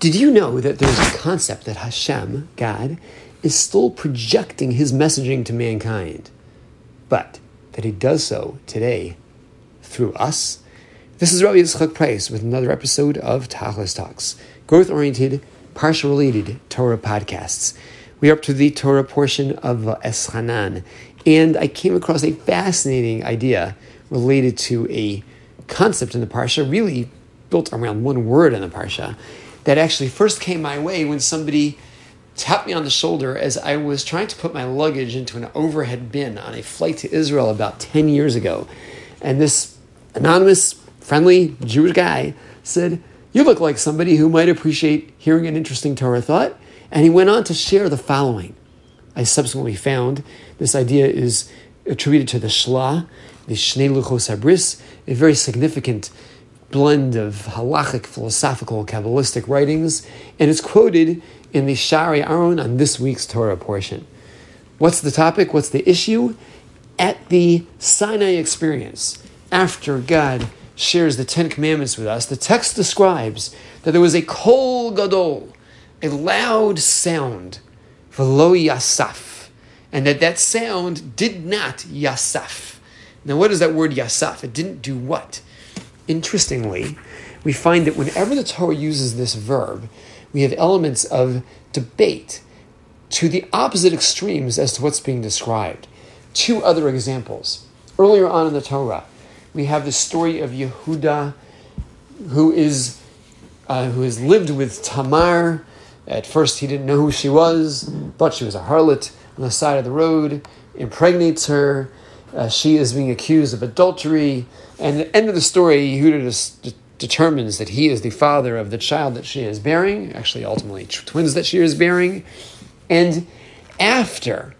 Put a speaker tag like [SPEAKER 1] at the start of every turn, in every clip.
[SPEAKER 1] Did you know that there's a concept that Hashem, God, is still projecting his messaging to mankind, but that he does so today through us? This is Rabbi Yitzchak Price with another episode of Tachlis Talks, growth oriented, parsha related Torah podcasts. We are up to the Torah portion of Eschanan, and I came across a fascinating idea related to a concept in the parsha, really built around one word in the parsha, that actually first came my way when somebody tapped me on the shoulder as I was trying to put my luggage into an overhead bin on a flight to Israel about 10 years ago. And this anonymous, friendly Jewish guy said, You look like somebody who might appreciate hearing an interesting Torah thought. And he went on to share the following. I subsequently found this idea is attributed to the Shla, the Shnei Luchos Habris, a very significant blend of halachic, philosophical, Kabbalistic writings, and it's quoted in the Sha'arei Aharon on this week's Torah portion. What's the topic? What's the issue? At the Sinai experience, after God shares the Ten Commandments with us, the text describes that there was a kol gadol, a loud sound, velo yasaf, and that that sound did not yasaf. Now, what is that word yasaf? It didn't do what? Interestingly, we find that whenever the Torah uses this verb, we have elements of debate to the opposite extremes as to what's being described. Two other examples. Earlier on in the Torah, we have the story of Yehuda, who is uh, who has lived with Tamar. At first, he didn't know who she was, thought she was a harlot on the side of the road, impregnates her. Uh, she is being accused of adultery. And at the end of the story, Yehuda just determines that he is the father of the child that she is bearing, actually, ultimately, twins that she is bearing. And after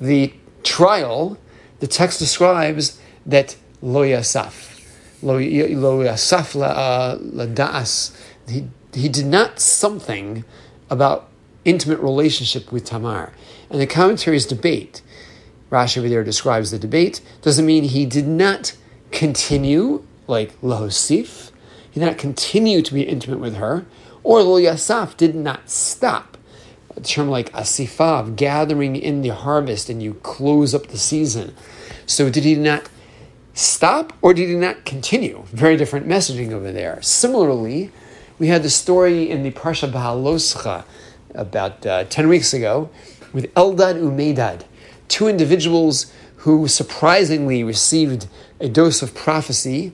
[SPEAKER 1] the trial, the text describes that lo yasaf, lo, yasaf la, uh, la da'as, he, he did not something about intimate relationship with Tamar. And the commentaries debate. Rashi over there describes the debate. Doesn't mean he did not continue, like lahosif, he did not continue to be intimate with her, or lo yasaf did not stop. A term like asifav, gathering in the harvest and you close up the season. So did he not stop or did he not continue? Very different messaging over there. Similarly, we had the story in the Parsha Bahaloscha about uh, 10 weeks ago with Eldad Umedad, two individuals who surprisingly received a dose of prophecy.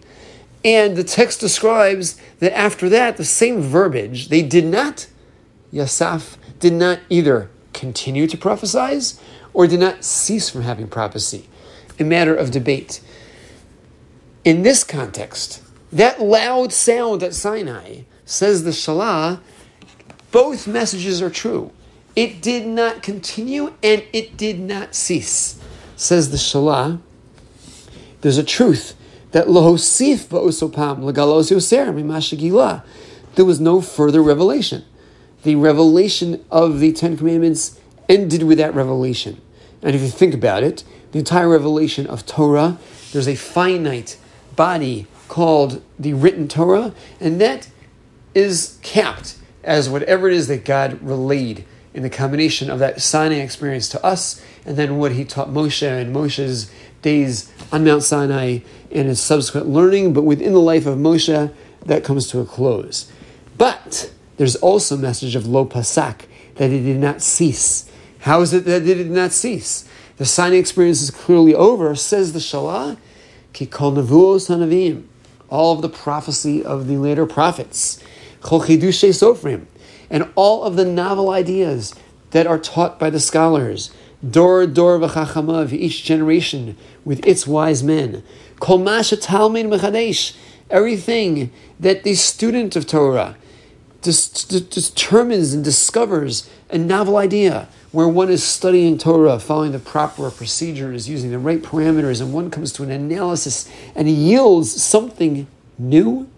[SPEAKER 1] And the text describes that after that, the same verbiage, they did not, Yasaf did not either continue to prophesize or did not cease from having prophecy. A matter of debate. In this context, that loud sound at Sinai, says the Shalah, both messages are true. It did not continue and it did not cease. Says the Shalah, there's a truth that lohosif ba'osopam legalos yoser mimashagila. There was no further revelation. The revelation of the Ten Commandments ended with that revelation. And if you think about it, the entire revelation of Torah, there's a finite body called the written Torah, and that is capped as whatever it is that God relayed in the combination of that Sinai experience to us, and then what he taught Moshe and Moshe's days on Mount Sinai and his subsequent learning, but within the life of Moshe, that comes to a close. But there's also a message of Lo Pasak, that it did not cease. How is it that it did not cease? The Sinai experience is clearly over, says the Shalah, Ki kol nevuos all of the prophecy of the later prophets sofrim, and all of the novel ideas that are taught by the scholars, dor dor v'chachamav, each generation with its wise men, kol talmid mechadesh, everything that the student of Torah determines and discovers a novel idea where one is studying Torah, following the proper procedures, using the right parameters, and one comes to an analysis and yields something new.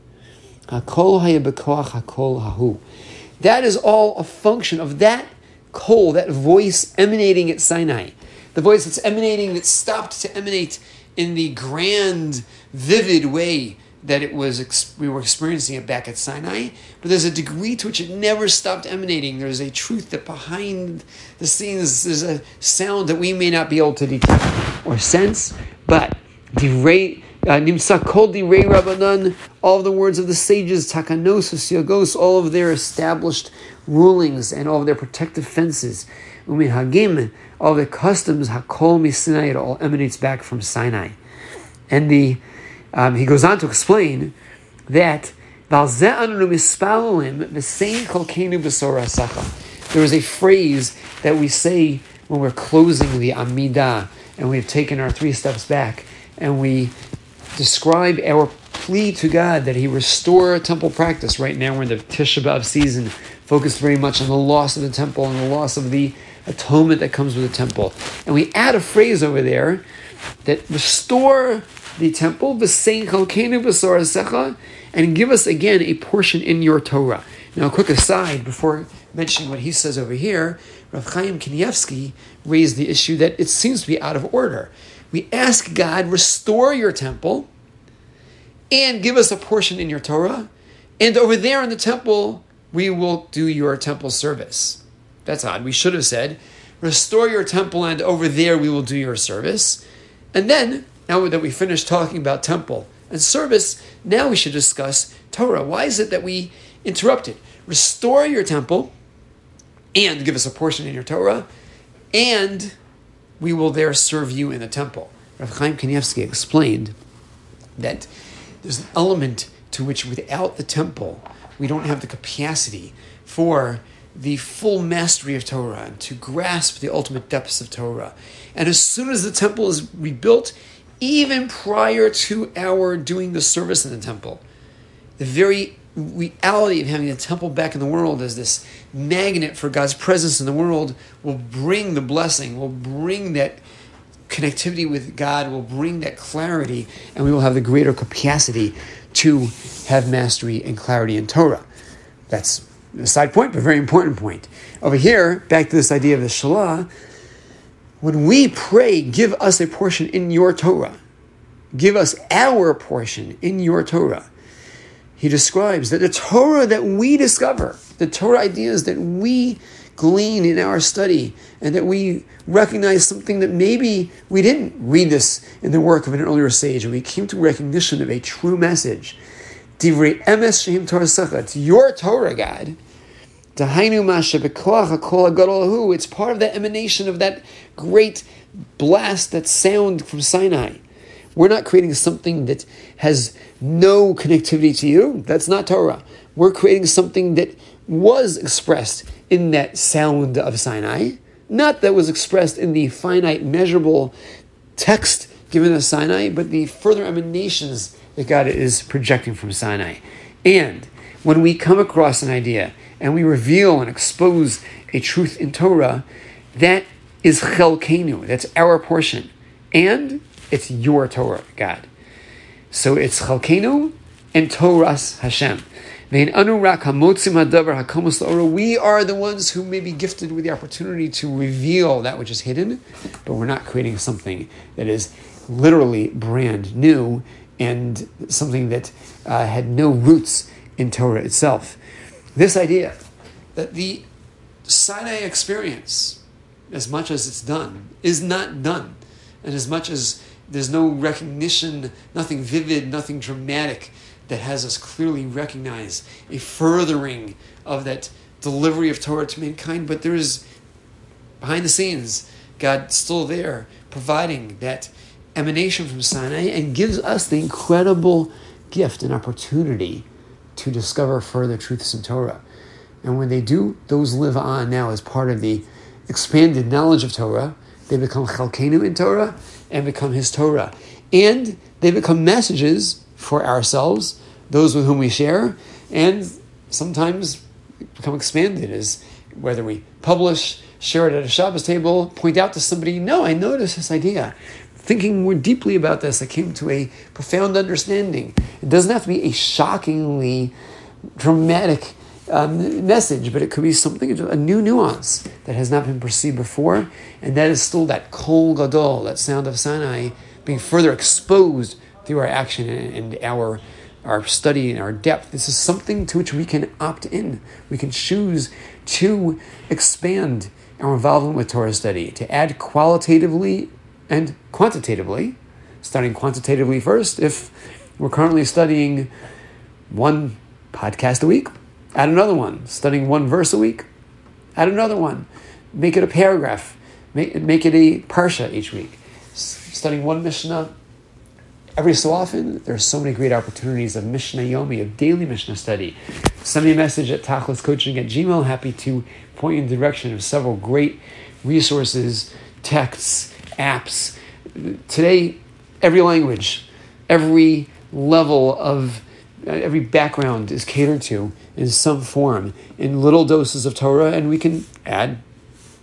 [SPEAKER 1] Hakol hakol hahu. That is all a function of that kol, that voice emanating at Sinai. The voice that's emanating, that stopped to emanate in the grand, vivid way that it was we were experiencing it back at Sinai, but there's a degree to which it never stopped emanating. There's a truth that behind the scenes there's a sound that we may not be able to detect or sense, but the rate. Nimsa kol ray rabbanan, all the words of the sages, takanos, yagos, all of their established rulings and all of their protective fences, umin hagim, all the customs, hakol misinai, it all emanates back from Sinai. And the um, he goes on to explain that there was a phrase that we say when we're closing the Amidah and we've taken our three steps back and we describe our plea to God that He restore temple practice. Right now we're in the Tisha B'Av season, focused very much on the loss of the temple and the loss of the atonement that comes with the temple. And we add a phrase over there that restore the temple, and give us again a portion in your Torah. Now, a quick aside before mentioning what he says over here, Rav Chaim Kanievsky raised the issue that it seems to be out of order. We ask God, restore your temple and give us a portion in your Torah, and over there in the temple, we will do your temple service. That's odd. We should have said, restore your temple, and over there we will do your service. And then now that we finished talking about temple and service, now we should discuss Torah. Why is it that we interrupted? Restore your temple and give us a portion in your Torah, and we will there serve you in the temple. Rav Chaim Kanievsky explained that there's an element to which without the temple, we don't have the capacity for the full mastery of Torah and to grasp the ultimate depths of Torah. And as soon as the temple is rebuilt, even prior to our doing the service in the temple. The very reality of having a temple back in the world as this magnet for God's presence in the world will bring the blessing, will bring that connectivity with God, will bring that clarity, and we will have the greater capacity to have mastery and clarity in Torah. That's a side point, but very important point. Over here, back to this idea of the Shalah, when we pray, give us a portion in your Torah, give us our portion in your Torah, he describes that the Torah that we discover, the Torah ideas that we glean in our study, and that we recognize something that maybe we didn't read this in the work of an earlier sage, and we came to recognition of a true message. It's your Torah, God. It's part of the emanation of that great blast, that sound from Sinai. We're not creating something that has no connectivity to you. That's not Torah. We're creating something that was expressed in that sound of Sinai, not that was expressed in the finite, measurable text given to Sinai, but the further emanations that God is projecting from Sinai. And when we come across an idea and we reveal and expose a truth in Torah, that is chelkenu. That's our portion. And it's your Torah, God. So it's chelkenu and Toras Hashem. We are the ones who may be gifted with the opportunity to reveal that which is hidden, but we're not creating something that is literally brand new and something that uh, had no roots in Torah itself. This idea that the Sinai experience, as much as it's done, is not done. And as much as there's no recognition, nothing vivid, nothing dramatic that has us clearly recognize a furthering of that delivery of Torah to mankind, but there is behind the scenes, God still there providing that emanation from Sinai and gives us the incredible gift and opportunity to discover further truths in Torah. And when they do, those live on now as part of the expanded knowledge of Torah. They become Chalkenu in Torah and become His Torah. And they become messages for ourselves, those with whom we share, and sometimes become expanded as whether we publish, share it at a Shabbos table, point out to somebody, no, I noticed this idea thinking more deeply about this, I came to a profound understanding. It doesn't have to be a shockingly dramatic um, message, but it could be something, a new nuance that has not been perceived before, and that is still that kol gadol, that sound of Sinai, being further exposed through our action and our our study and our depth. This is something to which we can opt in. We can choose to expand our involvement with Torah study, to add qualitatively and quantitatively. starting quantitatively first, if we're currently studying one podcast a week, add another one. Studying one verse a week, add another one. Make it a paragraph. Make, make it a parsha each week. Studying one Mishnah every so often, there are so many great opportunities of Mishnah Yomi, of daily Mishnah study. Send me a message at Tachlis Coaching at Gmail. Happy to point you in the direction of several great resources, texts, apps. Today, every language, every level of Uh, every background is catered to in some form in little doses of Torah, and we can add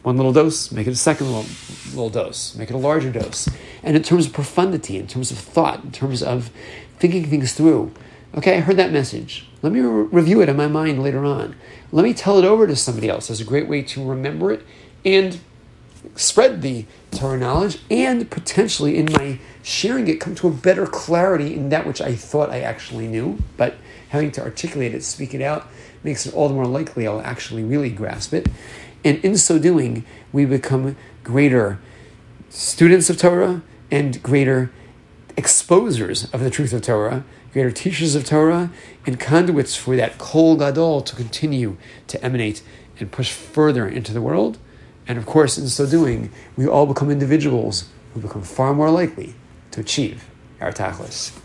[SPEAKER 1] one little dose, make it a second little, little dose, make it a larger dose. And in terms of profundity, in terms of thought, in terms of thinking things through, okay, I heard that message. Let me re- review it in my mind later on. Let me tell it over to somebody else as a great way to remember it and spread the Torah knowledge and potentially in my sharing it come to a better clarity in that which I thought I actually knew, but having to articulate it, speak it out, makes it all the more likely I'll actually really grasp it. And in so doing, we become greater students of Torah and greater exposers of the truth of Torah, greater teachers of Torah, and conduits for that kol gadol to continue to emanate and push further into the world. And of course, in so doing, we all become individuals who become far more likely to achieve our tachlis.